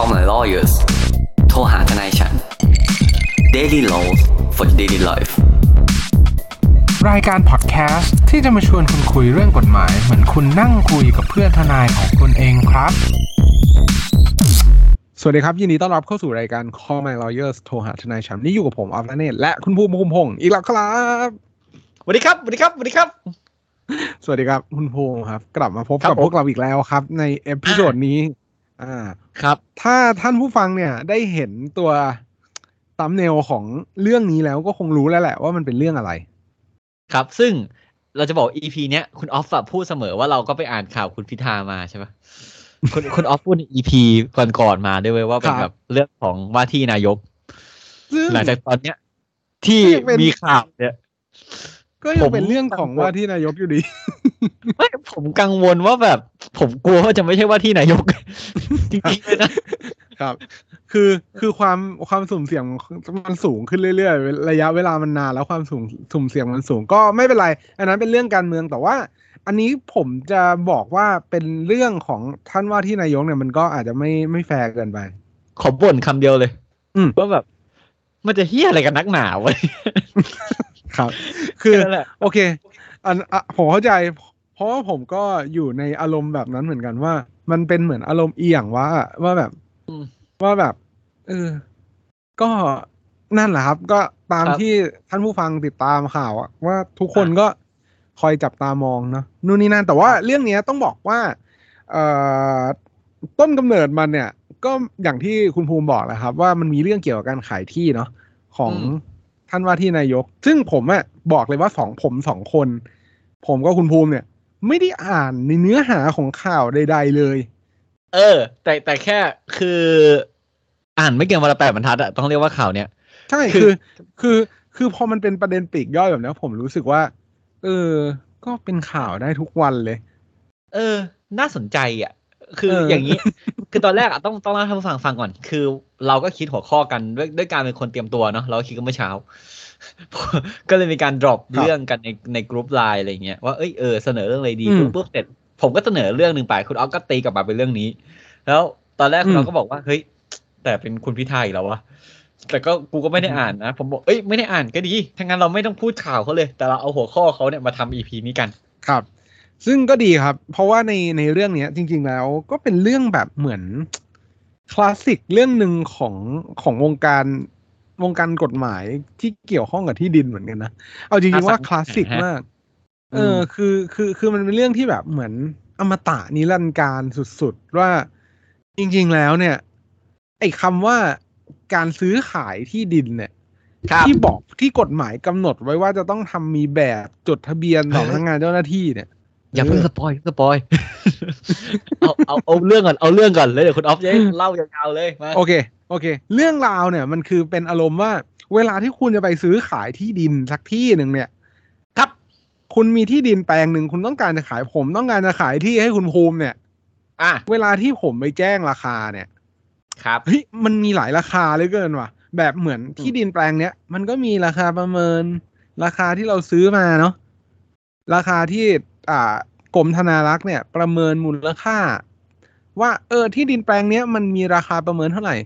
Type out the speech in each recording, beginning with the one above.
Call my lawyers โทรหาทนายฉัน Daily Laws for Daily Life รายการพอดแคสต์ที่จะมาชวนคุณคุยเรื่องกฎหมาย เหมือนคุณนั่งคุยกับเพื่อนทนายของคุณเองครับ สวัสดีครับ ยินดีต้อนรับเข้าสู่รายการ Call My Lawyers โทรหาทนายฉันนี่อยู่กับผมออฟ เนตและคุณภูมิภูมิพงศ์อีกแล้วครับสวัสดีครับสวัสดีครับสวัสดีครับ สวัสดีครับคุณภูมิครับ กลับมาพบครักับบผมพวกเราอีกแล้วครับ ใน episode นี้ อ่า ครับ ถ้าท่านผู้ฟังเนี่ยได้เห็นตัวตัมเนลของเรื่องนี้แล้วก็คงรู้แล้วแหละว่ามันเป็นเรื่องอะไร ครับ ซึ่งเราจะบอก EP เนี้ยคุณออฟอะพูดเสมอว่าเราก็ไปอ่านข่าวคุณพิธามาใช่ปะคุณคุณออฟพูดใน EP ก่อนๆมาด้วยเวยว่าเป็นครับแบบเรื่องของว่าที่นายกซึ่งหลังจากตอนเนี้ย ที่ก็ยังเป็นมีข่าวเนี่ยก็ยังผมเป็นเรื่องของว่าที่นายกอยู่ดี ไม่ผมกังวลว่าแบบ ผมกลัวว่าจะไม่ใช่ว่าที่นายกจ ริงๆเลยนะครับ คือคือความความสุ่มเสี่ยงมันสูงขึ้นเรื่อยๆ ระยะเวลามันนานแล้วความสุ่มสุ่มเสี่ยงมันสูงก็ไม่เป็นไร อันนั้นเป็นเรื่องการเมืองแต่ว่า อันนี้ผมจะบอกว่าเป็นเรื่องของท่านว่าที่นายกเนี่ยมันก็อาจจะไม่ไม่แฟร์เกินไป ขอบ่นคำเดียวเลยอืมว่าแบบ มันจะเฮี้ยอะไรกันนักหนาวะครับ คือแนั่นแหละโอเค อันอะผมเข้าใจ เพราะว่าผมก็อยู่ในอารมณ์แบบนั้นเหมือนกันว่า มันเป็นเหมือนอารมณ์เอียงว่าว่าแบบอืมว่าแบบ เออ ก็นั่นแหละครับ ก็ตามครับที่ท่านผู้ฟังติดตามข่าวอะว่าทุกคนก็คอยจับตามองเนาะนู่นนี่นั่นแต่ว่าเรื่องเนี้ยต้องบอกว่า เอ่อต้นกำเนิดมันเนี่ย ก็อย่างที่คุณภูมิบอกแหละครับ ว่ามันมีเรื่องเกี่ยวกับการขายที่เนาะของอืมท่านว่าที่นายก ซึ่งผมอะบอกเลยว่าสองผมสองคน ผมก็คุณภูมิเนี่ย ไม่ได้อ่านในเนื้อหาของข่าวใด ๆเลย เออ แต่แต่แค่คืออ่านไม่เกินวันละแปดบรรทัดอะต้องเรียกว่าข่าวเนี้ยใช่คืคืออคือคือพอมันเป็นประเด็นปลีกย่อยแบบเนี้ยผมรู้สึกว่า เออ ก็เป็นข่าวได้ทุกวันเลย เออ น่าสนใจอะ คือเออออย่างนี้ คือตอนแรกอะต้องต้องเล่าให้ท่านผู้ฟังฟังก่อน คือ เราก็คิดหัวข้อกันด้วยด้วยการเป็นคนเตรียมตัวเนาะเราก็คิดกันเมื่อเช้า ก็เลยมีการ drop เรื่องกันในใน group LINE อะไรเงี้ยว่าเอ้ยเออเสนอเรื่องอะไรดีอืมปุ๊บปุ๊บเสร็จผมก็เสนอเรื่องหนึ่งไปคุณออฟก็ตีกลับมาเป็นเรื่องนี้ แล้วตอนแรกอืมเราก็บอกว่าเฮ้ย แต่เป็นคุณพิธาอีกแล้ววะแต่ก็กูก็ไม่ได้อ่านนะ ผมบอกเอ้ยไม่ได้อ่านก็ดีถ้างั้นเราไม่ต้องพูดข่าวเขาเลย แต่เราเอาหัวข้อเขาเนี่ยมาทำ EP นี้กันครับ ซึ่งก็ดีครับ เพราะว่าในในเรื่องเนี้ย จริง ๆ แล้วก็เป็นเรื่องแบบเหมือนคลาสสิกเรื่องหนึ่งของของวงการ วงการกฎหมายที่เกี่ยวข้องกับที่ดินเหมือนกันนะ เอาจริงๆว่าคลาสสิกมาก เออ คือ คือ คือมันเป็นเรื่องที่แบบเหมือนอมตะนิรันดร์การสุดๆ ว่าจริงๆแล้วเนี่ย ไอ้คำว่าการซื้อขายที่ดินเนี่ยครับที่บอกที่กฎหมายกำหนดไว้ว่าจะต้องทำมีแบบจดทะเบียนต่อเฮ้ยพนักงานเจ้าหน้าที่เนี่ยอย่าเพิ่งสปอยสปอยเอาเอาเอาเรื่องก่อนเอาเรื่องก่อนเลยเดี๋ยวคุณออฟจะได้เล่ายาวๆเลยมาโอเค โอเค เรื่องราวเนี่ยมันคือเป็นอารมณ์ว่า เวลาที่คุณจะไปซื้อขายที่ดินสักที่หนึ่งเนี่ย ครับ คุณมีที่ดินแปลงหนึ่งคุณต้องการจะขายผมต้องการจะขายที่ให้คุณภูมิเนี่ย อะเวลาที่ผมไปแจ้งราคาเนี่ย ครับเฮ้ยมันมีหลายราคาเหลยเกินว่ะ แบบเหมือนที่ดินแปลงเนี้ยมันก็มีราคาประเมิน ราคาที่เราซื้อมาเนาะราคาที่อ่ากรมธนารักษ์เนี่ย ประเมินมูลค่า ว่าเออที่ดินแปลงเนี้ยมันมีราคาประเมินเท่าไหร่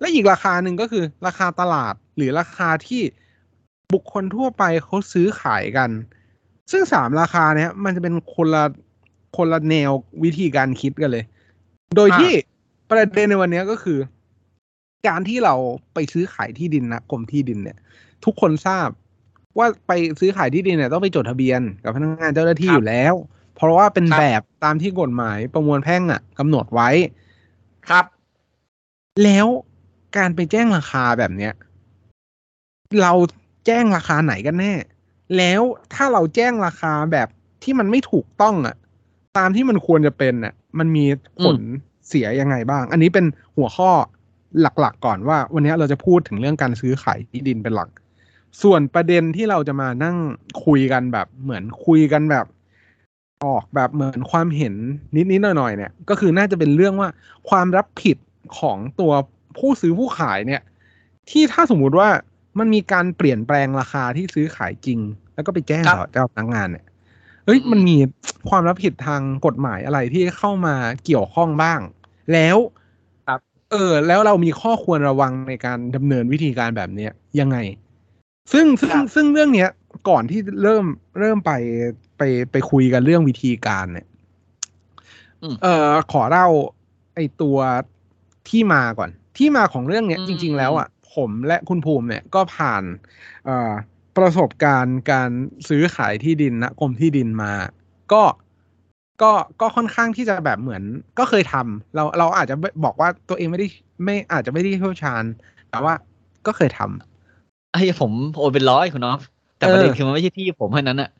และอีกราคาหนึ่งก็คือราคาตลาดหรือราคาที่บุคคลทั่วไปเขาซื้อขายกัน ซึ่งสามราคาเนี้ยมันจะเป็นคนละคนละแนววิธีการคิดกันเลย โดยอ่าที่ประเด็นในวันเนี้ยก็คือ การที่เราไปซื้อขายที่ดินนะกรมที่ดินเนี่ย ทุกคนทราบว่าไปซื้อขายที่ดินเนี่ยต้องไปจดทะเบียนกับพนักงานเจ้าหน้าที่อยู่แล้ว เพราะว่าเป็นครับแบบตามที่กฎหมายประมวลแพ่งอะกำหนดไว้ครับ แล้ว การไปแจ้งราคาแบบเนี้ย เราแจ้งราคาไหนกันแน่ แล้วถ้าเราแจ้งราคาแบบที่มันไม่ถูกต้องอะ ตามที่มันควรจะเป็นอะ มันมีผลเสียยังไงบ้าง อันนี้เป็นหัวข้อหลักๆก่อนว่า วันนี้เราจะพูดถึงเรื่องการซื้อขายที่ดินเป็นหลัก ส่วนประเด็นที่เราจะมานั่งคุยกันแบบเหมือนคุยกันแบบ ออกแบบเหมือนความเห็นนิดๆหน่อยๆเนี่ย ก็คือน่าจะเป็นเรื่องว่าความรับผิดของตัว ผู้ซื้อผู้ขายเนี่ย ที่ถ้าสมมุติว่ามันมีการเปลี่ยนแปลงราคาที่ซื้อขายจริง แล้วก็ไปแจ้งครับต่อเจ้าพนักงานเนี่ยเอ้ยมันมีความรับผิดทางกฎหมายอะไรที่เข้ามาเกี่ยวข้องบ้าง แล้วครับ เออ แล้วเรามีข้อควรระวังในการดำเนินวิธีการแบบเนี้ยยังไง ซึ่งซึ่งครับซึ่งเรื่องเนี้ยก่อนที่เริ่มเริ่มไปไปไปคุยกันเรื่องวิธีการเนี่ยอืมเออขอเล่าไอตัวที่มาก่อน ที่มาของเรื่องเนี้ยอืมจริง ๆ แล้วอะผมและคุณภูมิเนี่ยก็ผ่านเอ่อประสบการณ์การซื้อขายที่ดินนะกรมที่ดินมา ก็ก็ก็ค่อนข้างที่จะแบบเหมือนก็เคยทำเราเราอาจจะบอกว่าตัวเองไม่ได้ไม่อาจจะไม่ได้เชี่ยวชาญ แต่ว่าก็เคยทำไอ้ผมโอนเป็นร้อยคุณน้องแต่เออประเด็นคือมันไม่ใช่ที่ผมเท่านั้นอะ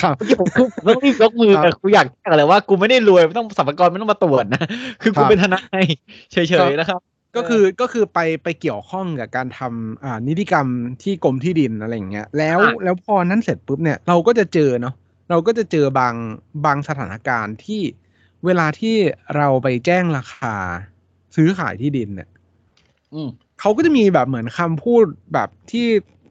ครับผมผมต้องรีบยกมือครัแต่บกูอยากแจ้งเลยว่ากูไม่ได้รวยไม่ต้องสรรพากรไม่ต้องมาตรวจนะคือครักูบเป็นทนายเฉยๆนะครับ ก็คือก็คือไปไปเกี่ยวข้องกับการทำอ่านิติกรรมที่กรมที่ดินอะไรอย่างเงี้ยแล้วอะแล้วพอนั้นเสร็จปุ๊บเนี่ยเราก็จะเจอเนาะเราก็จะเจอบางบางสถานการณ์ที่เวลาที่เราไปแจ้งราคาซื้อขายที่ดินเนี่ยอืมเขาก็จะมีแบบเหมือนคำพูดแบบที่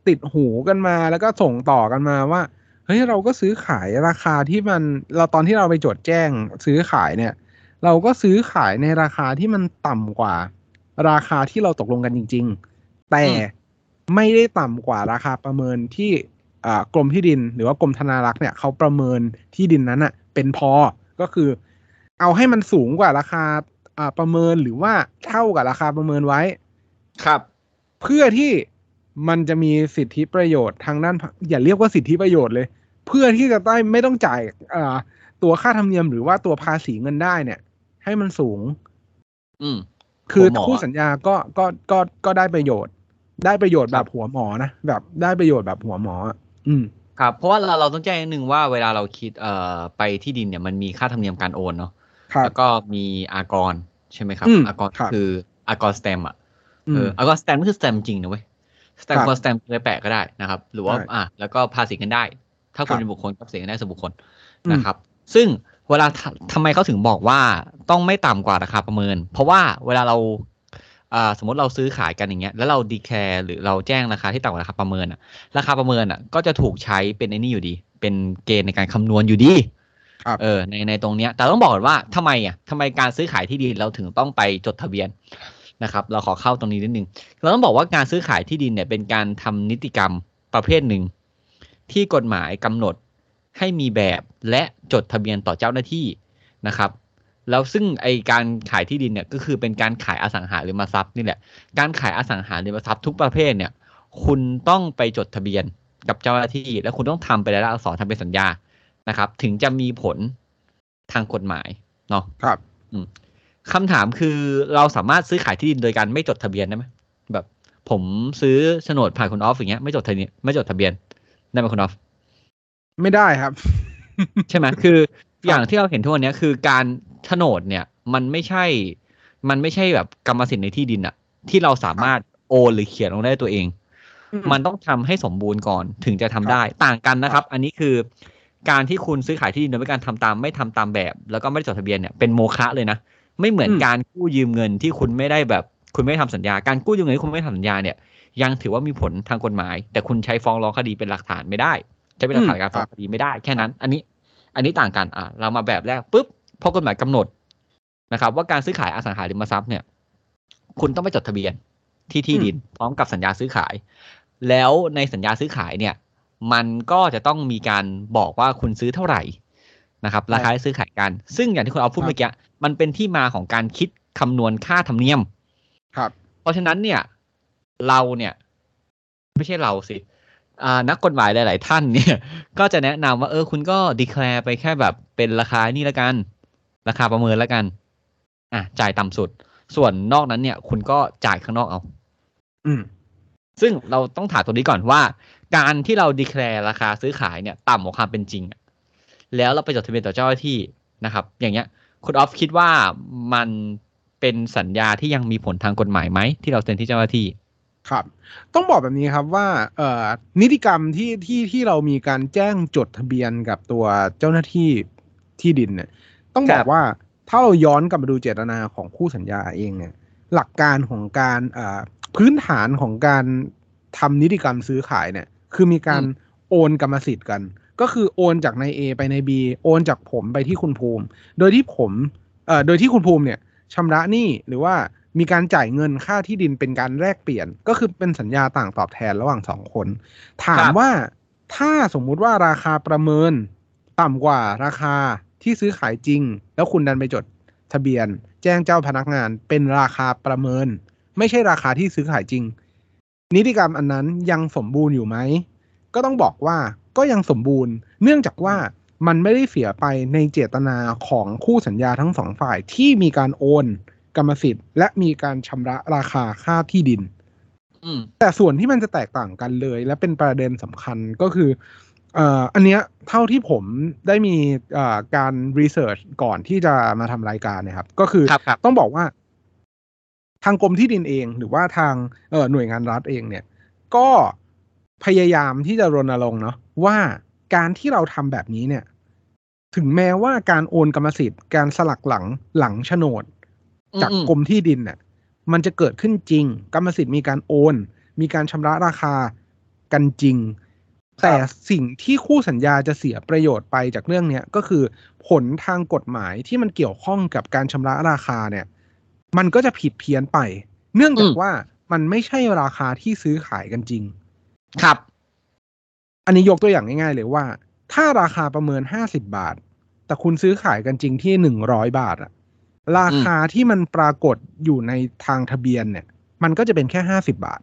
ติดหูกันมา แล้วก็ส่งต่อกันมาว่าเฮ้ยเราก็ซื้อขายราคาที่มันเราตอนที่เราไปจดแจ้งซื้อขายเนี่ย เราก็ซื้อขายในราคาที่มันต่ำกว่า ราคาที่เราตกลงกันจริง ๆ แต่อืมไม่ได้ต่ำกว่าราคาประเมินที่อ่ากรมที่ดิน หรือว่ากรมธนารักษ์เนี่ยเขาประเมินที่ดินนั้นอะเป็นพอก็คือ เอาให้มันสูงกว่าราคาอ่าประเมินหรือว่าเท่ากับราคาประเมินไว้ ครับ เพื่อที่มันจะมีสิทธิประโยชน์ทางด้านอย่าเรียกว่าสิทธิประโยชน์เลย เพื่อที่จะได้ไม่ต้องจ่ายอ่าตัวค่าธรรมเนียมหรือว่าตัวภาษีเงินได้เนี่ย ให้มันสูง อืม คือหัวหมอคู่สัญญาก็ก็ก็ก็ได้ประโยชน์ ได้ประโยชน์คแบรับบหัวหมอนะแบบได้ประโยชน์แบบหัวหมออะอืมครับเพราะว่าเราเราต้องแจ้งนิดนึงว่าเวลาเราคิดเอ่อไปที่ดินเนี่ยมันมีค่าธรรมเนียมการโอนเนาะครับแล้วก็มีอากรใช่ไหมครับอืมอากรครับคืออากรสแตมอะอืมเอออากรแสตมป์ก็คือแสตมป์จริงนะเว้ยแสตมครับคนแสตมป์เลยแปะก็ได้นะครับ หรือว่าใช่อะแล้วก็ภาษีกันได้ ถ้าคุณครับเป็นบุคคลก็ภาษีกันได้ส่วนบุคคลอืมนะครับ ซึ่ง เวลาทำไมเขาถึงบอกว่าต้องไม่ต่ำกว่าราคาประเมิน เพราะว่าเวลาเราอ่าสมมติเราซื้อขายกันอย่างเงี้ยแล้วเรา declare หรือเราแจ้งราคาที่ต่ำกว่าราคาประเมินอะราคาประเมินอะก็จะถูกใช้เป็นไอ้นี่อยู่ดี เป็นเกณฑ์ในการคำนวณอยู่ดีครับเออในในตรงเนี้ย แต่ต้องบอกก่อนว่าทำไมอะทำไมการซื้อขายที่ดินเราถึงต้องไปจดทะเบียนนะครับ เราขอเข้าตรงนี้นิดนึงเราต้องบอกว่าการซื้อขายที่ดินเนี่ยเป็นการทำนิติกรรมประเภทหนึ่งที่กฎหมายกำหนด ให้มีแบบและจดทะเบียนต่อเจ้าหน้าที่นะครับ แล้วซึ่งไอการขายที่ดินเนี่ยก็คือเป็นการขายอสังหาริมทรัพย์นี่แหละการขายอสังหาริมทรัพย์ทุกประเภทเนี่ย คุณต้องไปจดทะเบียนกับเจ้าหน้าที่ และคุณต้องทำไปแล้วอักษรทำเป็นสัญญานะครับ ถึงจะมีผลทางกฎหมายเนาะครับคำถามคือเราสามารถซื้อขายที่ดินโดยการไม่จดทะเบียนได้ไหมแบบ ผมซื้อโฉนดผ่านคุณออฟอย่างเงี้ยไม่จดทะเบียนไม่จดทะเบียนได้ไหมคุณออฟ ไม่ได้ครับ ใช่ไหมคืออย่างที่เราเห็นทุกวันเนี้ยคือการโฉนดเนี่ย มันไม่ใช่ มันไม่ใช่แบบกรรมสิทธิ์ในที่ดินอะที่เราสามารถโอนหรือเขียนลงได้ตัวเอง มันต้องทำให้สมบูรณ์ก่อนถึงจะทำได้ ต่างกันนะครับ อันนี้คือการที่คุณซื้อขายที่ดินโดยไม่การทำตามไม่ทำตามแบบ แล้วก็ไม่ได้จดทะเบียนเนี่ยเป็นโมฆะเลยนะไม่เหมือนอืมการกู้ยืมเงินที่คุณไม่ได้แบบ คุณไม่ทำสัญญา การกู้ยืมเงินที่คุณไม่ทำสัญญาเนี่ย ยังถือว่ามีผลทางกฎหมาย แต่คุณใช้ฟ้องร้องคดีเป็นหลักฐานไม่ได้ ใช้เป็นหลักฐานการฟ้องคดีไม่ได้แค่นั้น อันนี้ อันนี้ต่างกันอะเรามาแบบแรกปุ๊บพอกฎหมายกำหนดนะครับ ว่าการซื้อขายอสังหาริมทรัพย์เนี่ย คุณต้องไปจดทะเบียนที่ที่ดินพร้อมกับสัญญาซื้อขาย แล้วในสัญญาซื้อขายเนี่ย มันก็จะต้องมีการบอกว่าคุณซื้อเท่าไหร่นะครับราคาที่ซื้อขายกัน ซึ่งอย่างที่คุณเอาพูดครับเมื่อกี้มันเป็นที่มาของการคิดคำนวณค่าธรรมเนียม ครับ เพราะฉะนั้นเนี่ย เราเนี่ย ไม่ใช่เราสิอ่า นักกฎหมายหลาย ๆ ท่านเนี่ย ก็จะแนะนำว่าเออคุณก็ดีแคลร์ไปแค่แบบเป็นราคานี่ละกัน ราคาประเมินละกันอะจ่ายต่ำสุด ส่วนนอกนั้นเนี่ย คุณก็จ่ายข้างนอกเอา อืม ซึ่งเราต้องถามตัวนี้ก่อนว่า การที่เราดีแคลร์ราคาซื้อขายเนี่ย ต่ำกว่าความเป็นจริงอะแล้วเราไปจดทะเบียนต่อเจ้าหน้าที่นะครับ อย่างเงี้ย คุณออฟคิดว่ามันเป็นสัญญาที่ยังมีผลทางกฎหมายไหมที่เราเซ็นที่เจ้าหน้าที่ ครับ ต้องบอกแบบนี้ครับว่าเอ่อนิติกรรมที่ที่ที่เรามีการแจ้งจดทะเบียนกับตัวเจ้าหน้าที่ที่ดินเนี่ย ต้องบอครักบ ว่าถ้าเราย้อนกลับมาดูเจตนาของคู่สัญญาเองเนี่ย หลักการของการเอ่อพื้นฐานของการทำนิติกรรมซื้อขายเนี่ย คือมีการโอนกรรมสิทธิ์กัน ก็คือโอนจากนาย A ไปนาย B โอนจากผมไปที่คุณภูมิ โดยที่ผมเอ่อโดยที่คุณภูมิเนี่ยชำระหนี้หรือว่า มีการจ่ายเงินค่าที่ดินเป็นการแลกเปลี่ยน ก็คือเป็นสัญญาต่างตอบแทนระหว่างสองคน ถามว่าถ้าสมมุติว่าราคาประเมินต่ำกว่าราคาที่ซื้อขายจริง แล้วคุณดันไปจดทะเบียน แจ้งเจ้าพนักงานเป็นราคาประเมิน ไม่ใช่ราคาที่ซื้อขายจริง นิติกรรมอันนั้นยังสมบูรณ์อยู่ไหม ก็ต้องบอกว่าก็ยังสมบูรณ์ เนื่องจากว่ามันไม่ได้เสียไปในเจตนาของคู่สัญญาทั้งสองฝ่ายที่มีการโอน กรรมสิทธิ์ และมีการชำระราคาค่าที่ดินอืมแต่ส่วนที่มันจะแตกต่างกันเลย และเป็นประเด็นสำคัญก็คือเอ่ออันเนี้ยเท่าที่ผมได้มีเอ่อการรีเสิร์ชก่อนที่จะมาทำรายการเนะครับ ก็คือครับครับต้องบอกว่า ทางกรมที่ดินเอง หรือว่าทางเอ่อหน่วยงานรัฐเองเนี่ย ก็พยายามที่จะรณรงค์เนาะว่าการที่เราทำแบบนี้เนี่ย ถึงแม้ว่าการโอนกรรมสิทธิ์ การสลักหลังหลังโฉนด จากอืมกรมที่ดินเนี่ยมันจะเกิดขึ้นจริง กรรมสิทธิ์มีการโอน มีการชำระราคากันจริง แต่สิ่งที่คู่สัญญาจะเสียประโยชน์ไปจากเรื่องเนี้ยก็คือผลทางกฎหมายที่มันเกี่ยวข้องกับการชำระราคาเนี่ย มันก็จะผิดเพี้ยนไป เนื่องจากอืมว่ามันไม่ใช่ราคาที่ซื้อขายกันจริง ครับ อันนี้ยกตัวอย่างง่ายๆเลยว่า ถ้าราคาประเมินห้าสิบบาท แต่คุณซื้อขายกันจริงที่หนึ่งร้อยบาทอะ ราคาที่มันปรากฏอยู่ในทางทะเบียนเนี่ย มันก็จะเป็นแค่ห้าสิบาท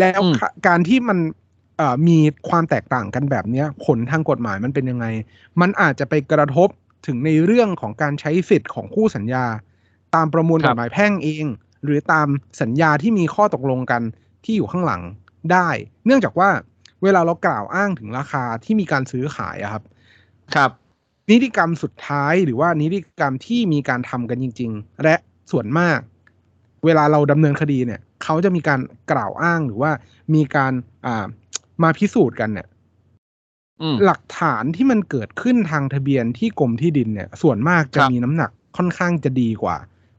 แล้วอืมค่ะการที่มันเอ่อมีความแตกต่างกันแบบเนี้ยผลทางกฎหมายมันเป็นยังไง มันอาจจะไปกระทบถึงในเรื่องของการใช้สิทธิ์ของคู่สัญญา ตามประมวลกฎหมายแพ่งเอง หรือตามสัญญาที่มีข้อตกลงกันที่อยู่ข้างหลังได้ เนื่องจากว่าเวลาเรากล่าวอ้างถึงราคาที่มีการซื้อขายอะครับ ครับ นิติกรรมสุดท้ายหรือว่านิติกรรมที่มีการทำกันจริง ๆ และส่วนมาก เวลาเราดำเนินคดีเนี่ย เขาจะมีการกล่าวอ้างหรือว่ามีการอ่ามาพิสูจน์กันเนี่ยอืมหลักฐานที่มันเกิดขึ้นทางทะเบียนที่กรมที่ดินเนี่ย ส่วนมากจะครับมีน้ำหนักค่อนข้างจะดีกว่า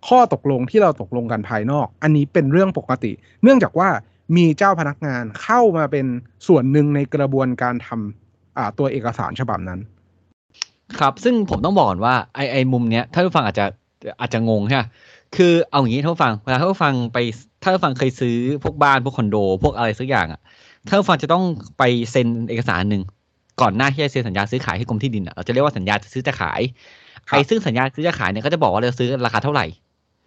ข้อตกลงที่เราตกลงกันภายนอก อันนี้เป็นเรื่องปกติ เนื่องจากว่ามีเจ้าพนักงานเข้ามาเป็นส่วนหนึ่งในกระบวนการทำอ่าตัวเอกสารฉบับนั้น ครับ ซึ่งผมต้องบอกก่อนว่าไอไอมุมเนี้ยถ้าผู้ฟังอาจจะอาจจะงงใช่ไหมคือเอาอย่างนี้ท่านผู้ฟังเวลาท่านผู้ฟังไปถ้าท่านผู้ฟังเคยซื้อพวกบ้านพวกคอนโด พวกอะไรสักอย่างอะท่านผู้ฟังจะต้องไปเซ็นเอกสารหนึ่งก่อนหน้าที่จะเซ็นสัญญาซื้อขายให้กรมที่ดินอะเราจะเรียกว่าสัญญาจะซื้อจะขายครับไอ้ซึ่งสัญญาซื้อจะขายเนี่ยก็จะบอกว่าเราซื้อราคาเท่าไหร่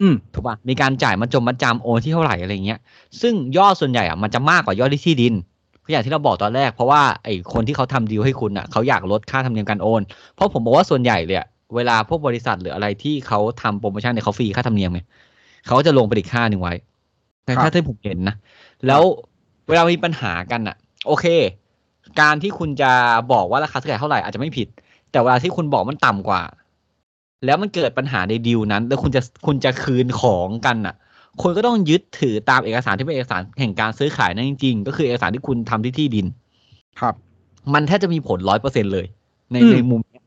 อืมถูกป่ะมีการจ่ายมาจมมาจำโอนที่เท่าไหร่อะไรเงี้ย ซึ่งยอดส่วนใหญ่อะมันจะมากกว่ายอดที่ที่ดินเพราะ อย่างที่เราบอกตอนแรกเพราะว่าไอ้คนที่เขาทำดีลให้คุณอะเขาอยากลดค่าธรรมเนียมการโอน เพราะผมบอกว่าส่วนใหญ่เลยอะเวลาพวกบริษัทหรืออะไรที่เขาทำโปรโมชั่นเนี่ยเขาฟรีค่าธรรมเนียมไงเขาก็จะลงไปอีกค่าหนึ่งไว้แต่ครัถ้าบที่ผมเห็นนะ แล้วเวลามีปัญหากันอะ โอเค การที่คุณจะบอกว่าราคาซื้อขายเท่าไหร่อาจจะไม่ผิด แต่เวลาที่คุณบอกมันต่ำกว่า แล้วมันเกิดปัญหาในดีลนั้น แล้วคุณจะคุณจะคืนของกันอะ คุณก็ต้องยึดถือตามเอกสารที่เป็นเอกสารแห่งการซื้อขายนั่นจริงๆ ก็คือเอกสารที่คุณทำที่ที่ดิน ครับ มันแทบจะมีผลร้อยเปอร์เซ็นเลย ในอืมในมุมเนี้ย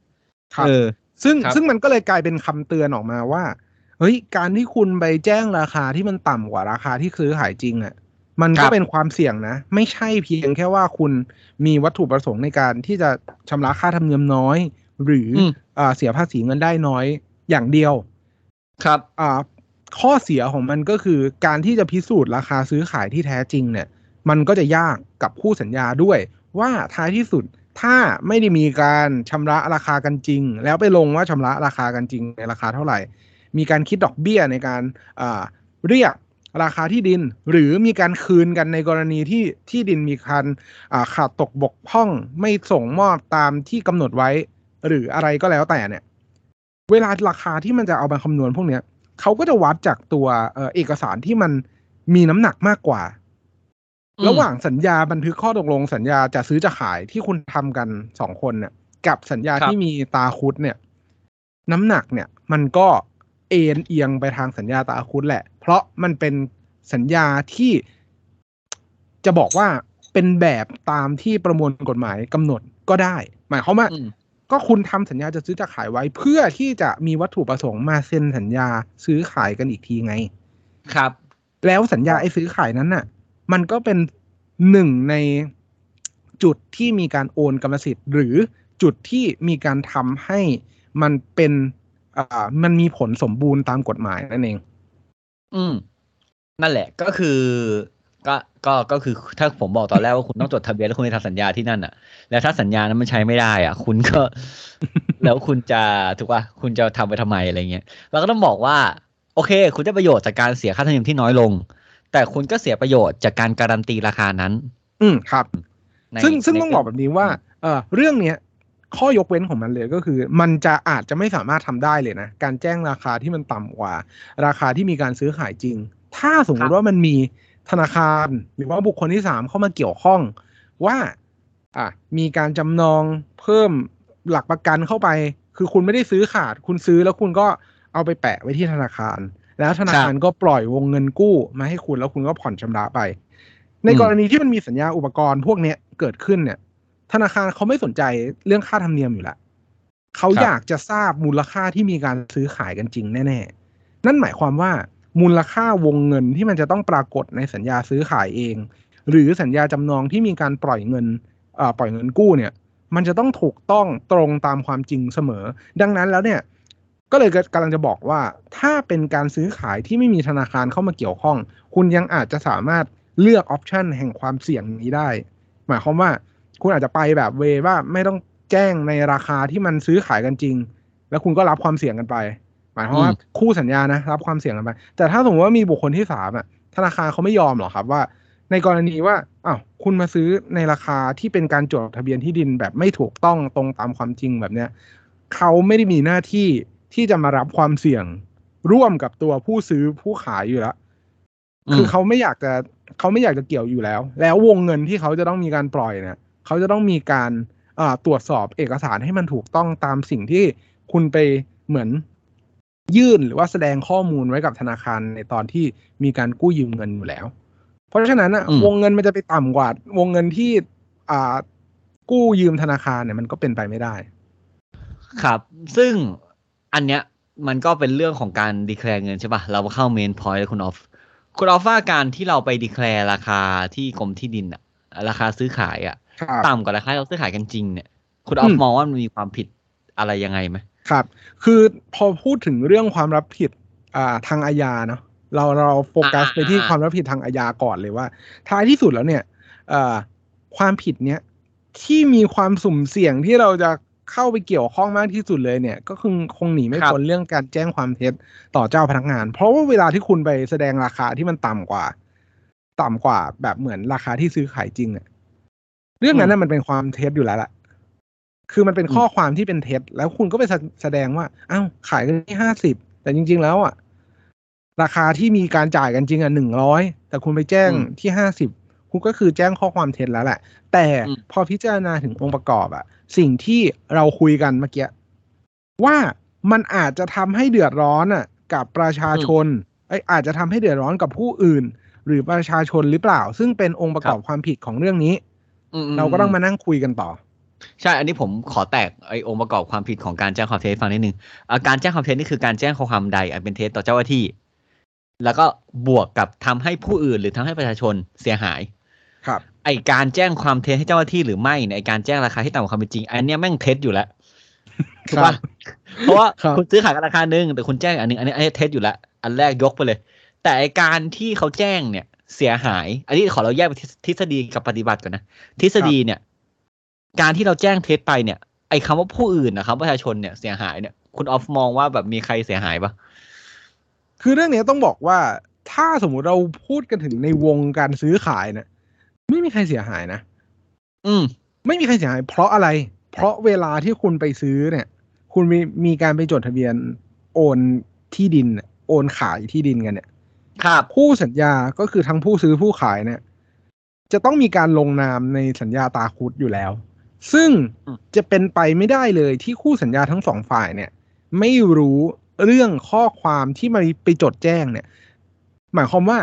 ครับเออ ซึ่งครับซึ่งมันก็เลยกลายเป็นคำเตือนออกมาว่า เฮ้ย การที่คุณไปแจ้งราคาที่มันต่ำกว่าราคาที่ซื้อขายจริงอะ่ะ มันครัก็บเป็นความเสี่ยงนะ ไม่ใช่เพียงแค่ว่าคุณมีวัตถุประสงค์ในการที่จะชำระค่าธรรมเนียมน้อย หรืออมอ่าเสียภาษีเงินได้น้อยอย่างเดียว ครับ อ่า ข้อเสียของมันก็คือการที่จะพิสูจน์ราคาซื้อขายที่แท้จริงเนี่ย มันก็จะยากกับคู่สัญญาด้วย ว่าท้ายที่สุดถ้าไม่ได้มีการชำระราคากันจริง แล้วไปลงว่าชำระราคากันจริงในราคาเท่าไหร่ มีการคิดดอกเบี้ยในการเรียกราคาที่ดิน หรือมีการคืนกันในกรณีที่ที่ดินมีการขาดตกบกพร่องไม่ส่งมอบตามที่กำหนดไว้ หรืออะไรก็แล้วแต่เนี่ย เวลาราคาที่มันจะเอามาคำนวณพวกเนี้ย เขาก็จะวัดจากตัวเอ่อเอกสารที่มันมีน้ำหนักมากกว่าอืมระหว่างสัญญาบันทึกข้อตกลงสัญญาจะซื้อจะขายที่คุณทำกันสองคนเนี่ย กับสัญญาครับที่มีตาคุดเนี่ย น้ำหนักเนี่ย มันก็เอ็นเอียงไปทางสัญญาตาคุดแหละ เพราะมันเป็นสัญญาที่จะบอกว่าเป็นแบบตามที่ประมวลกฎหมายกำหนดก็ได้ หมายความว่าอืม ก็คุณทำสัญญาจะซื้อจะขายไว้ เพื่อที่จะมีวัตถุประสงค์มาเซ็นสัญญาซื้อขายกันอีกทีไง ครับ แล้วสัญญาไอ้ซื้อขายนั้นน่ะ มันก็เป็นหนึ่งในจุดที่มีการโอนกรรมสิทธิ์ หรือจุดที่มีการทำให้มันเป็นอ่ามันมีผลสมบูรณ์ตามกฎหมายนั่นเอง อืม นั่นแหละก็คือ ก็ก็ก็คือถ้าผมบอกตอนแรกว่าคุณต้องจดทะเบียนแล้วคุณไปทำสัญญาที่นั่นอะ แล้วถ้าสัญญานั้นมันใช้ไม่ได้ อะ คุณก็ แล้วคุณจะถูกป่ะคุณจะทำไปทำไมอะไรเงี้ยเราก็ต้องบอกว่า โอเค คุณได้ประโยชน์จากการเสียค่าธรรมเนียมที่น้อยลง แต่คุณก็เสียประโยชน์จากการการันตีราคานั้น อืมครับในซึ่งซึ่งในต้องบอกแบบนี้ว่า เออเรื่องเนี้ยข้อยกเว้นของมันเลยก็คือ มันจะอาจจะไม่สามารถทำได้เลยนะ การแจ้งราคาที่มันต่ำกว่า ราคาที่มีการซื้อขายจริง ถ้าสมมติว่ามันมี ธนาคาร หรือว่าบุคคลที่สามเข้ามาเกี่ยวข้อง ว่าอะมีการจำนองเพิ่มหลักประกันเข้าไป คือคุณไม่ได้ซื้อขาด คุณซื้อแล้วคุณก็เอาไปแปะไว้ที่ธนาคาร แล้วธนาคารก็ปล่อยวงเงินกู้มาให้คุณแล้วคุณก็ผ่อนชำระไป ในกรณีที่มันมีสัญญาอุปกรณ์พวกเนี้ยเกิดขึ้นเนี่ย ธนาคารเขาไม่สนใจเรื่องค่าธรรมเนียมอยู่แล้วเขาอยากจะทราบมูลค่าที่มีการซื้อขายกันจริงแน่ ๆ นั่นหมายความว่า มูลค่าวงเงินที่มันจะต้องปรากฏในสัญญาซื้อขายเอง หรือสัญญาจำนองที่มีการปล่อยเงินปล่อยเงินกู้เนี่ย มันจะต้องถูกต้องตรงตามความจริงเสมอ ดังนั้นแล้วเนี่ยก็เลยกำลังจะบอกว่าถ้าเป็นการซื้อขายที่ไม่มีธนาคารเข้ามาเกี่ยวข้อง คุณยังอาจจะสามารถเลือกออปชันแห่งความเสี่ยงนี้ได้ หมายความว่าคุณอาจจะไปแบบเวว่าไม่ต้องแจ้งในราคาที่มันซื้อขายกันจริง แล้วคุณก็รับความเสี่ยงกันไป หมายความว่าอืมคู่สัญญานะรับความเสี่ยงกันไป แต่ถ้าสมมติว่ามีบุคคลที่สามอะธนาคารเขาไม่ยอมหรอกครับว่า ในกรณีว่าอ้าวคุณมาซื้อในราคาที่เป็นการจดทะเบียนที่ดินแบบไม่ถูกต้องตรงตามความจริงแบบเนี้ยเขาไม่ได้มีหน้าที่ที่จะมารับความเสี่ยงร่วมกับตัวผู้ซื้อผู้ขายอยู่แล้วคือเขาไม่อยากจะเขาไม่อยากจะเกี่ยวอยู่แล้ว แล้ววงเงินที่เขาจะต้องมีการปล่อยเนี่ยเขาจะต้องมีการอ่าตรวจสอบเอกสารให้มันถูกต้องตามสิ่งที่คุณไปเหมือน ยื่นหรือว่าแสดงข้อมูลไว้กับธนาคารในตอนที่มีการกู้ยืมเงินอยู่แล้ว เพราะฉะนั้นอะอืมวงเงินมันจะไปต่ำกว่า วงเงินที่อ่ากู้ยืมธนาคารเนี่ยมันก็เป็นไปไม่ได้ ครับ ซึ่งอันเนี้ยมันก็เป็นเรื่องของการ declare เงินใช่ปะเราเข้า main point คุณออฟคุณออฟว่าการที่เราไป declare ราคาที่กรมที่ดินอะราคาซื้อขายอะครับต่ำกว่าราคาที่เราซื้อขายกันจริงเนี่ย คุณออฟอืมมองว่ามันมีความผิดอะไรยังไงไหม ครับ คือพอพูดถึงเรื่องความรับผิดอ่าทางอาญาเนาะเราเราโฟกัสอ่าไปที่อ่าความรับผิดทางอาญาก่อนเลยว่า ท้ายที่สุดแล้วเนี่ยเอ่อความผิดเนี้ยที่มีความสุ่มเสี่ยงที่เราจะเข้าไปเกี่ยวข้องมากที่สุดเลยเนี่ย ก็คือคงหนีไม่พ้นเรื่องการแจ้งความเท็จต่อเจ้าพนักงาน เพราะว่าเวลาที่คุณไปแสดงราคาที่มันต่ำกว่า ต่ำกว่าแบบเหมือนราคาที่ซื้อขายจริงอะเรื่องนั้นน่ะมันเป็นความเท็จอยู่แล้วล่ะ คือมันเป็นข้อความที่เป็นเท็จ แล้วคุณก็ไปแสแสดงว่าอ้าวขายกันที่ห้าสิบแต่จริง ๆ แล้วอะ ราคาที่มีการจ่ายกันจริงอะหนึ่งร้อยแต่คุณไปแจ้งอืมที่ห้าสิบคุณก็คือแจ้งข้อความเท็จแล้วแหละ แต่อืมพอพิจารณาถึงองค์ประกอบอะสิ่งที่เราคุยกันเมื่อกี้ว่ามันอาจจะทำให้เดือดร้อนอะ กับประชาชนเอ้ยอาจจะทำให้เดือดร้อนกับผู้อื่น หรือประชาชนหรือเปล่า ซึ่งเป็นองค์ประกอบความผิดของเรื่องนี้อืมเราก็ต้องมานั่งคุยกันต่อ ใช่ อันนี้ผมขอแตกไอองค์ประกอบความผิดของการแจ้งความเท็จให้ฟังนิดนึงอ่าการแจ้งความเท็จนี่คือการแจ้งข้อความใดอันเป็นเท็จต่อเจ้าหน้าที่ แล้วก็บวกกับทำให้ผู้อื่นหรือทำให้ประชาชนเสียหาย ครับ ไอการแจ้งความเท็จให้เจ้าหน้าที่หรือไม่เนี่ยไอการแจ้งราคาที่ต่ำกว่าความเป็นจริง อันเนี้ยแม่งเท็จอยู่แล้วถูกปะเพราะว่าครับคุณซื้อขายกันราคาหนึ่งแต่คุณแจ้งอันหนึงอันนี้อันนี้เท็จอยู่แล้วอันแรกยกไปเลย แต่ไอการที่เขาแจ้งเนี่ยเสียหาย อันนี้ขอเราแยกไปทฤทฤษฎีกับปฏิบัติก่อนนะ ทฤษฎีเนี่ย การที่เราแจ้งเท็จไปเนี่ย ไอ้คำว่าผู้อื่นนะครับประชาชนเนี่ยเสียหายเนี่ย คุณออฟมองว่าแบบมีใครเสียหายปะคือเรื่องเนี้ยต้องบอกว่าถ้าสมมุติเราพูดกันถึงในวงการซื้อขายเนี่ยไม่มีใครเสียหายนะอืม ไม่มีใครเสียหาย เพราะอะไร เพราะเวลาที่คุณไปซื้อเนี่ย คุณมีมีการไปจดทะเบียนโอนที่ดินน่ะโอนขายที่ดินกันเนี่ยครับคู่สัญญาก็คือทั้งผู้ซื้อผู้ขายเนี่ย จะต้องมีการลงนามในสัญญาตาคุดอยู่แล้ว ซึ่งอืมจะเป็นไปไม่ได้เลยที่คู่สัญญาทั้งสองฝ่ายเนี่ย ไม่รู้เรื่องข้อความที่มาไปจดแจ้งเนี่ย หมายความว่า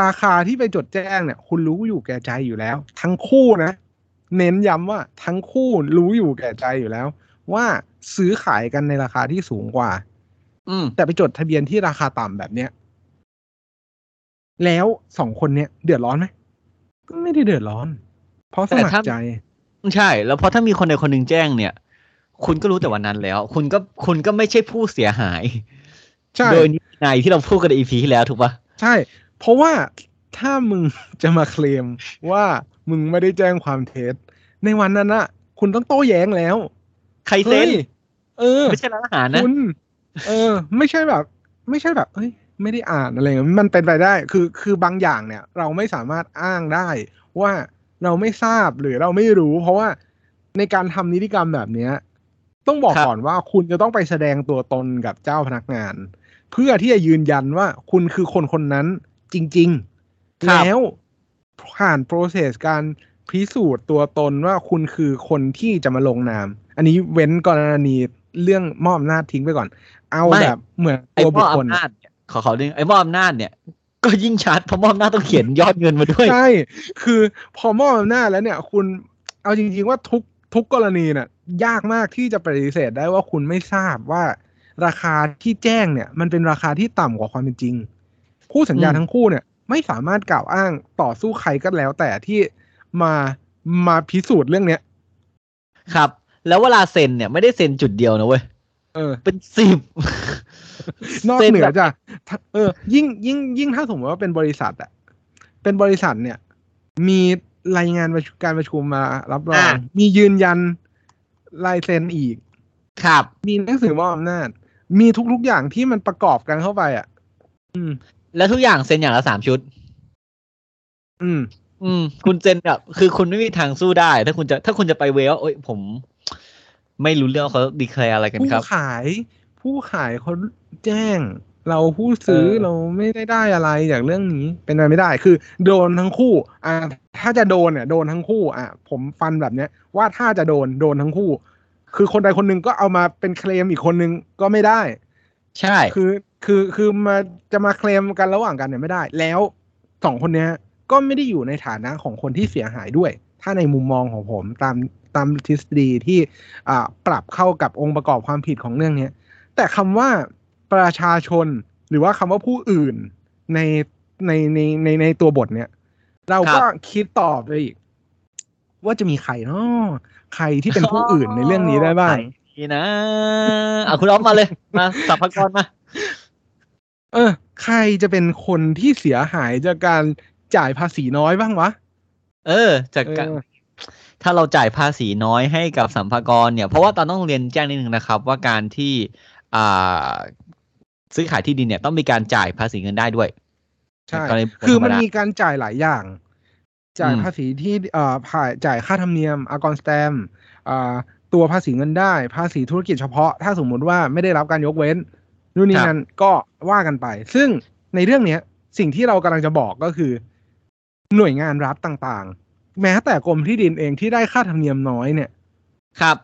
ราคาที่ไปจดแจ้งเนี่ย คุณรู้อยู่แก่ใจอยู่แล้ว ทั้งคู่นะ เน้นย้ำว่าทั้งคู่รู้อยู่แก่ใจอยู่แล้ว ว่าซื้อขายกันในราคาที่สูงกว่า อืมแต่ไปจดทะเบียนที่ราคาต่ำแบบเนี้ยแล้วสองคนเนี้ยเดือดร้อนไหมก็ไม่ได้เดือดร้อน เพราะสมัคแต่ถ้ารใจ ใช่ แล้วเพราะถ้ามีคนใดคนหนึ่งแจ้งเนี่ย คุณก็รู้แต่วันนั้นแล้ว คุณก็คุณก็ไม่ใช่ผู้เสียหาย ใช่ โดยนิยที่เราพูดกันในอีพีที่แล้วถูกปะใช่ เพราะว่าถ้ามึงจะมาเคลมว่ามึงไม่ได้แจ้งความเท็จ ในวันนั้นน่ะคุณต้องโต้แย้งแล้ว ใครเซ็นฮ้ยเออ ไม่ใช่ร้านอาหารนะคุณเออ ไม่ใช่แบบ ไม่ใช่แบบเอ้ยไม่ได้อ่านอะไรเงี้ยมันเป็นไปได้ คือคือบางอย่างเนี่ย เราไม่สามารถอ้างได้ว่า เราไม่ทราบหรือเราไม่รู้ เพราะว่าในการทำนิติกรรมแบบเนี้ย ต้องบอกครับก่อนว่าคุณจะต้องไปแสดงตัวตนกับเจ้าพนักงาน เพื่อที่จะยืนยันว่าคุณคือคนคนนั้นจริงๆครับแล้วผ่านโปรเซสการพิสูจน์ตัวตนว่าคุณคือคนที่จะมาลงนาม อันนี้เว้นกรณีเรื่องมอบอำนาจทิ้งไปก่อน เอาไม่แบบเหมือนไอ้ตัวมบุอคบคลอำนาจเนี่ยขอเขาดึงไอ้มอบอำนาจเนี่ย ก็ยิ่งชัดเพราะมอบอำนาจต้องเขียนยอดเงินมาด้วย ใช่ คือพอมอบอำนาจแล้วเนี่ย คุณเอาจริง ๆว่าทุกทุกกรณีน่ะยากมากที่จะปฏิเสธได้ว่าคุณไม่ทราบว่า ราคาที่แจ้งเนี่ย มันเป็นราคาที่ต่ำกว่าความเป็นจริง คู่สัญญาอืมทั้งคู่เนี่ย ไม่สามารถกล่าวอ้างต่อสู้ใครก็แล้ว แต่ที่มามาพิสูจน์เรื่องเนี้ย ครับ แล้วเวลาเซ็นเนี่ยไม่ได้เซ็นจุดเดียวนะเว้ยเออ เป็นสิบ นอกซ็เหนือแบบจากถ้าเออ ยิ่งยิ่งยิ่งถ้าสมมติว่าเป็นบริษัทอะเป็นบริษัทเนี่ย มีรายงานประชุมการประชุมมารับรอง มียืนยันลายเซ็นอีก ครับ มีหนังสือมอบอำนาจ มีทุกๆอย่างที่มันประกอบกันเข้าไปอะ อืม แล้วทุกอย่างเซ็นอย่างละสามชุด อืม อืม คุณเซ็นแบบคือคุณไม่มีทางสู้ได้ ถ้าคุณจะถ้าคุณจะไปเวลโอ้ยผม ไม่รู้เรื่องว่าเขาดีแคลร์อะไรกันผู้ครับขาย ผู้ขายเขา แจ้ง เราผู้ซื้อเออเราไม่ได้ได้อะไรจากเรื่องนี้เป็นไปไม่ได้ คือ โดนทั้งคู่ อ่า ถ้าจะโดนเนี่ยโดนทั้งคู่ อะ ผมฟันแบบเนี้ย ว่าถ้าจะโดนโดนทั้งคู่ คือคนใดคนหนึ่งก็เอามาเป็นเคลมอีกคนนึงก็ไม่ได้ ใช่ คือคือคือมาจะมาเคลมกันระหว่างกันเนี่ยไม่ได้ แล้วสองคนเนี้ย ก็ไม่ได้อยู่ในฐานะของคนที่เสียหายด้วย ถ้าในมุมมองของผมตามตามทฤษฎีที่อ่าปรับเข้ากับองค์ประกอบความผิดของเรื่องเนี้ยแต่คำว่า ประชาชน หรือว่าคำว่าผู้อื่นในในในในในตัวบทเนี้ยเราก็คิดตอบไปอีก ว่าจะมีใครเนาะใครที่เป็นผู้อื่นในเรื่องนี้ได้บ้างนี่นะอะคุณออฟมาเลยมาสัพพากรมาเออ ใครจะเป็นคนที่เสียหายจากการจ่ายภาษีน้อยบ้างวะ เออ จากการเออถ้าเราจ่ายภาษีน้อยให้กับสัมภากรเนี่ย เพราะว่าตอนต้องเรียนแจ้งนิดนึงนะครับ ว่าการที่อ่า ซื้อขายที่ดินเนี่ยต้องมีการจ่ายภาษีเงินได้ด้วย ใช่กรณีบุคคลคือมันธรรดามีการจ่ายหลายอย่าง จ่ายอืมภาษีที่เอ่อผ่ายจ่ายค่าธรรมเนียมอากรสแตมอ่าตัวภาษีเงินได้ ภาษีธุรกิจเฉพาะ ถ้าสมมุติว่าไม่ได้รับการยกเว้นนู่นนี่นั่นก็ว่ากันไป ซึ่งในเรื่องเนี้ย สิ่งที่เรากำลังจะบอกก็คือ หน่วยงานรัฐต่างๆ แม้แต่กรมที่ดินเองที่ได้ค่าธรรมเนียมน้อยเนี่ย ครับ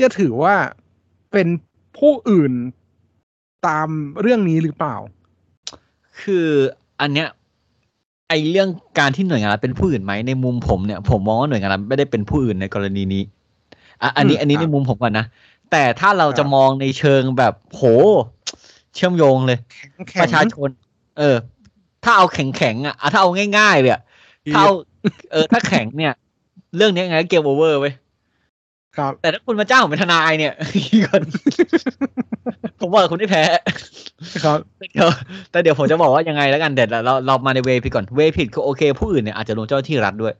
จะถือว่าเป็นผู้อื่น ตามเรื่องนี้หรือเปล่า คืออันเนี้ยไอเรื่องการที่หน่วยงานรัฐเป็นผู้อื่นไหมในมุมผมเนี่ยผมมองว่าหน่วยงานรัฐไม่ได้เป็นผู้อื่นในกรณีนี้อะอันนี้อืมอันนี้ครับในมุมผมก่อนนะแต่ถ้าเราจะครับมองในเชิงแบบโห เชื่อมโยงเลยแข็งประชาชน เออ ถ้าเอาแข็งแข็งๆอะอะถ้าเอาง่ายๆเลยอะถ้าเอาเออถ้าแข็งเนี่ย เรื่องนี้ยังไงก็เกมโอเวอร์เว้ย ครับ แต่ถ้าคุณมาจ้างผมเป็นทนายเนี่ยผมว่าคุณได้แพ้ ครับเดี๋ยวแต่เดี๋ยวผมจะบอกว่ายังไงแล้วกันเด็ดเราเรามาในเวผิดก่อน เวผิดคือโอเค ผู้อื่นเนี่ยอาจจะลงเจ้าหน้าที่รัฐด้วย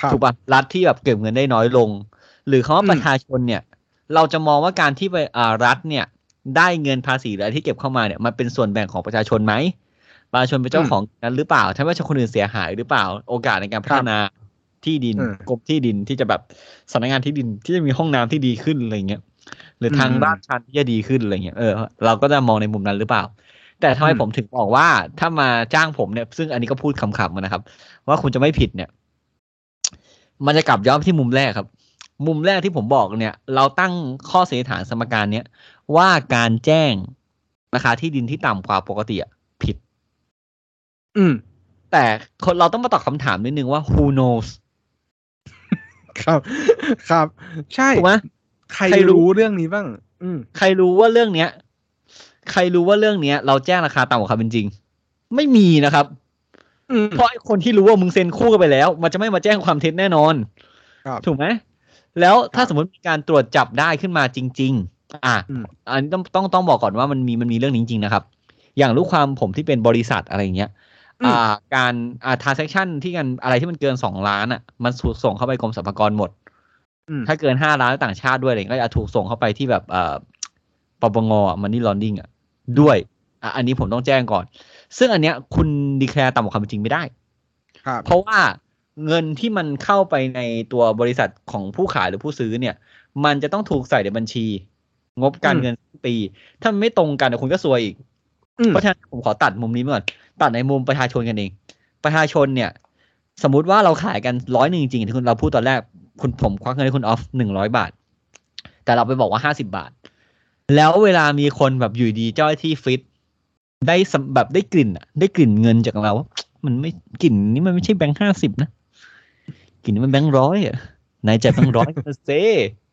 ครับถูกปะรัฐที่แบบเก็บเงินได้น้อยลง หรือคำว่าอืมประชาชนเนี่ย เราจะมองว่าการที่ไปอ่ารัฐเนี่ย ได้เงินภาษีหรืออะไรที่เก็บเข้ามาเนี่ยมันเป็นส่วนแบ่งของประชาชนไหมประชาชนเป็นเจ้าของนั้นหรือเปล่าถ้าไม่ใช่คนอื่นเสียหายหรือเปล่า โอกาสในการพัฒนา ที่ดินอืมกรมที่ดินที่จะแบบสำนักงานที่ดินที่จะมีห้องน้ำที่ดีขึ้นอะไรเงี้ยหรือทางอืมด้านชันที่จะดีขึ้นอะไรเงี้ยเออเราก็จะมองในมุมนั้นหรือเปล่า แต่ทำไมอืมผมถึงบอกว่าถ้ามาจ้างผมเนี่ย ซึ่งอันนี้ก็พูดขำๆมานะครับ ว่าคุณจะไม่ผิดเนี่ย มันจะกลับย้อนที่มุมแรกครับ มุมแรกที่ผมบอกเนี่ย เราตั้งข้อสันนิษฐานสมการเนี้ยว่าการแจ้งราคาที่ดินที่ต่ำกว่าปกติอะผิด อืม แต่คนเราต้องมาตอบคำถามนิดนึงว่า who knows ครับ ครับ ใช่ถูกไหมใครใครรู้รู้เรื่องนี้บ้าง อืมใครรู้ว่าเรื่องเนี้ย ใครรู้ว่าเรื่องเนี้ย เราแจ้งราคาต่ำกว่าความเป็นจริง ไม่มีนะครับอืมเพราะไอ้คนที่รู้ว่ามึงเซ็นคู่กันไปแล้ว มันจะไม่มาแจ้งความเท็จแน่นอนครับถูกไหมแล้วถ้าครับสมมติมีการตรวจจับได้ขึ้นมาจริง ๆ อะอืมอันนี้ต้องต้องต้องบอกก่อนว่ามันมีมันมีเรื่องนี้จริงๆนะครับ อย่างลูกความผมที่เป็นบริษัทอะไรเงี้ย อืมอ่าการอ่า transaction ที่กันอะไรที่มันเกินสองล้านอะ มันถูกส่งเข้าไปกรมสรรพากรหมดอืมถ้าเกินห้าล้านต่างชาติด้วยอะไรเงี้ยก็จะถูกส่งเข้าไปที่แบบเอ่อปปงมันนี่ลอนดิ้งอะด้วยอะอันนี้ผมต้องแจ้งก่อน ซึ่งอันเนี้ย คุณดีแคร์ต่ำกว่าความเป็นจริงไม่ได้ครับเพราะว่าเงินที่มันเข้าไปในตัวบริษัทของผู้ขายหรือผู้ซื้อเนี่ย มันจะต้องถูกใส่ในบัญชี งบการอืมเงินทุกปี ถ้ามันไม่ตรงกันเดี๋ยวคุณก็ซวยอีกอืม เพราะฉะนั้นผมขอตัดมุมนี้มาก่อน ตัดในมุมประชาชนกันเอง ประชาชนเนี่ย สมมุติว่าเราขายกันร้อยหนึ่งจริงๆที่คุณเราพูดตอนแรก คุณผมควักเงินให้คุณออฟหนึ่งร้อยบาท แต่เราไปบอกว่าห้าสิบาท แล้วเวลามีคนแบบอยู่ดีเจ้าหน้าที่ฟิตได้สำแบบได้กลิ่นอะได้กลิ่นเงินจากเราว่ามันไม่กลิ่นนี้มันไม่ใช่แบงค์ห้าสิบนะกลิ่นนี้มันแบงค์ร้อยอะนายจ่ายแบงค์ร้อยมาเซ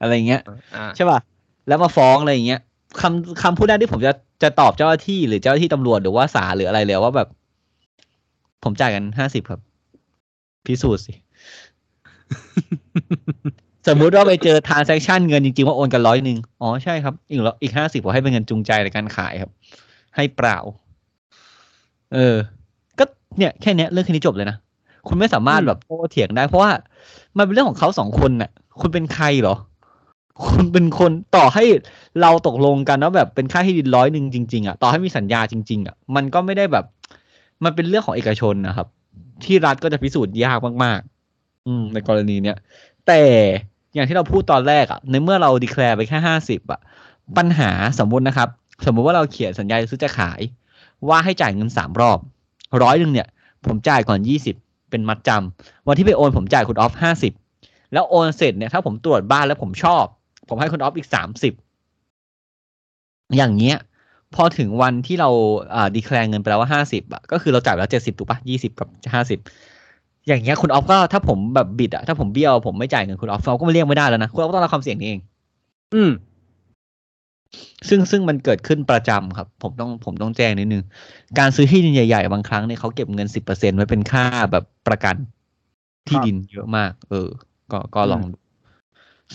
อะไรเงี้ยอ่าใช่ป่ะแล้วมาฟ้องอะไรอย่างเงี้ย คำคำพูดแรกที่ผมจะจะตอบเจ้าหน้าที่หรือเจ้าหน้าที่ตำรวจหรือว่าศาลหรืออะไรเลยว่าแบบ ผมจ่ายกันห้าสิบครับ พิสูจน์สิ สมมุติว่าไปเจอ transaction เงินจริงๆ ว่าโอนกันร้อยหนึ่งอ๋อใช่ครับ อีกร้อยอีกห้าสิบผมให้เป็นเงินจูงใจในการขายครับ ให้เปล่า เออ ก็เนี่ยแค่เนี้ยเรื่องแค่นี้จบเลยนะคุณไม่สามารถอืมแบบโต้เถียงได้ เพราะว่ามันเป็นเรื่องของเขาสองคนน่ะ คุณเป็นใครเหรอ คุณเป็นคนต่อให้เราตกลงกันว่าแบบเป็นค่าที่ดินร้อยหนึ่งจริงๆอะต่อให้มีสัญญาจริง ๆอะมันก็ไม่ได้แบบ มันเป็นเรื่องของเอกชนนะครับ ที่รัฐก็จะพิสูจน์ยากมากๆ อืม ในกรณีเนี้ยแต่อย่างที่เราพูดตอนแรกอะ ในเมื่อเราดีแคลร์ไปแค่ห้าสิบอะ ปัญหาสมมุตินะครับ สมมุติว่าเราเขียนสัญญาซื้อจะขาย ว่าให้จ่ายเงินสามรอบร้อยหนึ่งเนี่ย ผมจ่ายก่อนยี่สิบเป็นมัดจำวันที่ไปโอนผมจ่ายคุณออฟห้าสิบแล้วโอนเสร็จเนี่ยถ้าผมตรวจบ้านแล้วผมชอบ ผมให้คุณออฟอีกสามสิบอย่างเงี้ย พอถึงวันที่เราอ่าดีแคลงเงินไปแล้วว่าห้าสิบอะก็คือเราจ่ายไปแล้วเจ็ดสิบถูกปะยี่สิบกับห้าสิบอย่างเงี้ยคุณออฟก็ถ้าผมแบบบิดอะถ้าผมเบี้ยวผมไม่จ่ายเงินคุณออฟเราก็ไม่เรียกไม่ได้แล้วนะคุณออฟก็ต้องรับความเสี่ยงนี้เอง อืมซึ่งซึ่งมันเกิดขึ้นประจำครับ ผมต้องผมต้องแจ้งนิดนึง การซื้อที่ดินใหญ่ๆ บางครั้งเนี่ยเขาเก็บเงินสิบเปอร์เซ็นไว้เป็นค่าแบบประกันที่ครับดินเยอะมาก เออ ก็ก็ลองอืมดู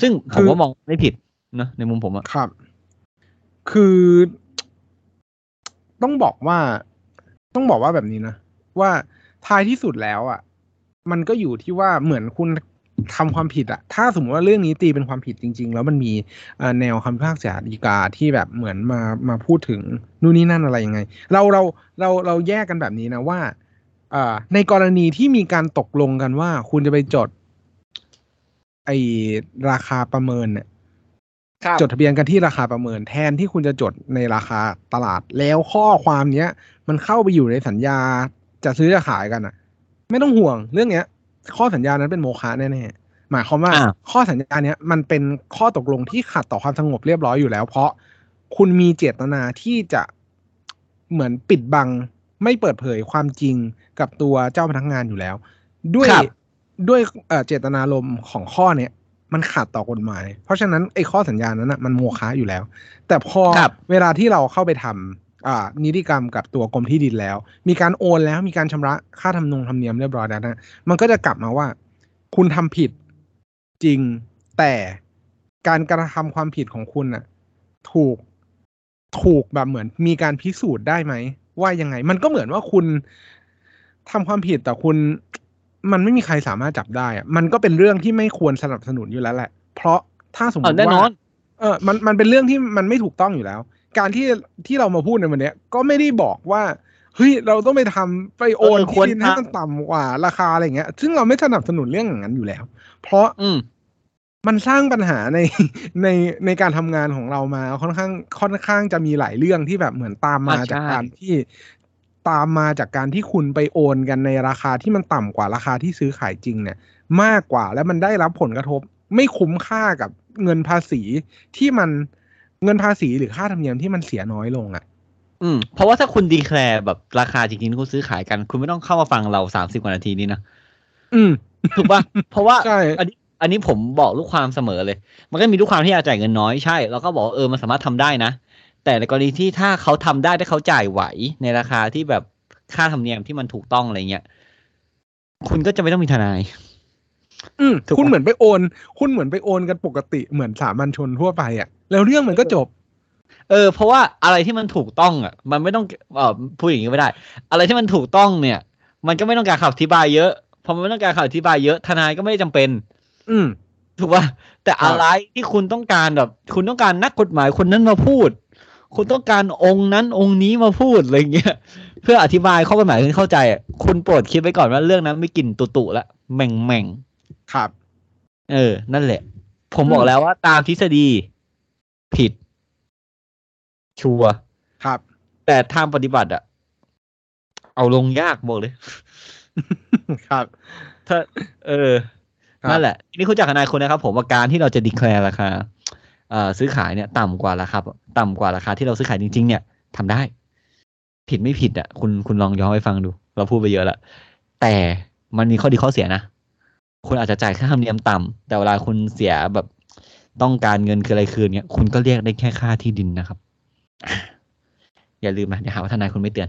ซึ่งผคืมอว่ามองไม่ผิดนะในมุมผมอะครับ คือ ต้องบอกว่า ต้องบอกว่าแบบนี้นะ ว่าท้ายที่สุดแล้วอะมันก็อยู่ที่ว่าเหมือนคุณทำความผิดอะถ้าสมมติว่าเรื่องนี้ตีเป็นความผิดจริง ๆ แล้วมันมีเอ่อแนวคำพิพากษาฎีกาที่แบบเหมือนมามาพูดถึงนู่นนี่นั่นอะไรยังไง เราเราเราเราแยกกันแบบนี้นะว่าเอ่อในกรณีที่มีการตกลงกันว่า คุณจะไปจด ไอราคาประเมินเนี่ยจดทะเบียนกันที่ราคาประเมินแทนที่คุณจะจดในราคาตลาดแล้วข้อความเนี้ย มันเข้าไปอยู่ในสัญญาจะซื้อจะขายกันอะ ไม่ต้องห่วงเรื่องเนี้ย ข้อสัญญานั้นเป็นโมฆะแน่ๆหมายความว่าอ่าข้อสัญญาเนี้ยมันเป็นข้อตกลงที่ขัดต่อความสงบเรียบร้อยอยู่แล้ว เพราะคุณมีเจตนาที่จะเหมือนปิดบัง ไม่เปิดเผยความจริงกับตัวเจ้าพนักงานอยู่แล้ว ด้วยครับ ด้วยเอ่อเจตนารมณ์ของข้อเนี้ยมันขัดต่อกฎหมาย เพราะฉะนั้นไอ้ข้อสัญญานั้นนะมันโมฆะอยู่แล้ว แต่พอครับเวลาที่เราเข้าไปทำอ่านิติกรรมกับตัวกรมที่ดินแล้ว มีการโอนแล้วมีการชำระค่าทำนงธรรมเนียมเรียบร้อยแล้วนะมันก็จะกลับมาว่า คุณทำผิดจริงแต่การกระทำความผิดของคุณน่ะ ถูกถูกแบบเหมือน มีการพิสูจน์ได้ไหมว่ายังไง มันก็เหมือนว่าคุณทำความผิดแต่คุณ มันไม่มีใครสามารถจับได้อะมันก็เป็นเรื่องที่ไม่ควรสนับสนุนอยู่แล้วแหละ เพราะถ้าสมมอะติแน่นอว่านเออมันมันเป็นเรื่องที่มันไม่ถูกต้องอยู่แล้ว การที่ที่เรามาพูดในวันเนี้ยก็ไม่ได้บอกว่าเฮ้ยเราต้องไปทำไปโอนเออที่ควรดินให้ทำมันต่ำกว่าราคาอะไรเงี้ย ซึ่งเราไม่สนับสนุนเรื่องอย่างนั้นอยู่แล้ว เพราะอืมมันสร้างปัญหาในในในการทำงานของเรามาค่อนข้างค่อนข้างจะมีหลายเรื่องที่แบบเหมือนตามมาอ่าใช่จากการที่ ตามมาจากการที่คุณไปโอนกันในราคาที่มันต่ำกว่าราคาที่ซื้อขายจริงเนี่ย มากกว่าแล้วมันได้รับผลกระทบ ไม่คุ้มค่ากับเงินภาษีที่มันเงินภาษีหรือค่าธรรมเนียมที่มันเสียน้อยลงอะ อืม เพราะว่าถ้าคุณดีแคลร์แบบราคาจริงๆที่คุณซื้อขายกัน คุณไม่ต้องเข้ามาฟังเราสามสิบกว่านาทีนี้นะอืมถูกปะเพราะว่าใช่อันนี้อันนี้ผมบอกลูกความเสมอเลย มันก็มีลูกความที่อาจจ่ายเงินน้อยใช่ แล้วก็บอกว่าเออมันสามารถทำได้นะ แต่ในกรณีที่ถ้าเขาทำได้ถ้าเขาจ่ายไหวในราคาที่แบบค่าธรรมเนียมที่มันถูกต้องอะไรเงี้ยคุณก็จะไม่ต้องมีทนาย อืมถูกคุณปะเหมือนไปโอน คุณเหมือนไปโอนกันปกติเหมือนสามัญชนทั่วไปอะ แล้วเรื่องมันก็จบ เออ เพราะว่าอะไรที่มันถูกต้องอะ มันไม่ต้องเออพูดอย่างนี้ไม่ได้ อะไรที่มันถูกต้องเนี่ย มันก็ไม่ต้องการคำอธิบายเยอะพอมันไม่ต้องการคำอธิบายเยอะทนายก็ไม่ได้จำเป็น อืมถูกป่ะแต่อะไรที่คุณต้องการแบบ คุณต้องการนักกฎหมายคนนั้นมาพูด คุณต้องการองค์นั้นองค์นี้มาพูดอะไรเงี้ยเพื่ออธิบายข้อกฎหมายให้เข้าใจอะคุณโปรดคิดไว้ก่อนว่าเรื่องนั้นไม่กลิ่นตุตุละแหม่งแม่งครับ เออ นั่นแหละ ผมบออืกมแล้วว่าตามทฤษฎีผิด ชัวร์ครับ แต่ทางปฏิบัติอะเอาลงยากบอกเลย ครับ ถ้า เออครับนั่นแหละทีนี้คุณจากทนายคุณนะครับ ผมว่าการที่เราจะดีแคลร์ราคาเอ่อ ซื้อขายเนี่ยต่ำกว่าราคาต่ำกว่าราคาที่เราซื้อขายจริง ๆ เนี่ยทำได้ ผิดไม่ผิดอะคุณคุณลองย้อนไปฟังดู เราพูดไปเยอะแล้วแต่มันมีข้อดีข้อเสียนะ คุณอาจจะจ่ายค่าธรรมเนียมต่ำแต่เวลาคุณเสียแบบต้องการเงินคืออะไรคืนเนี่ยคุณก็เรียกได้แค่ค่าที่ดินนะครับ อย่าลืมนะเดี๋ยวหาว่าทนายคุณไม่เตือน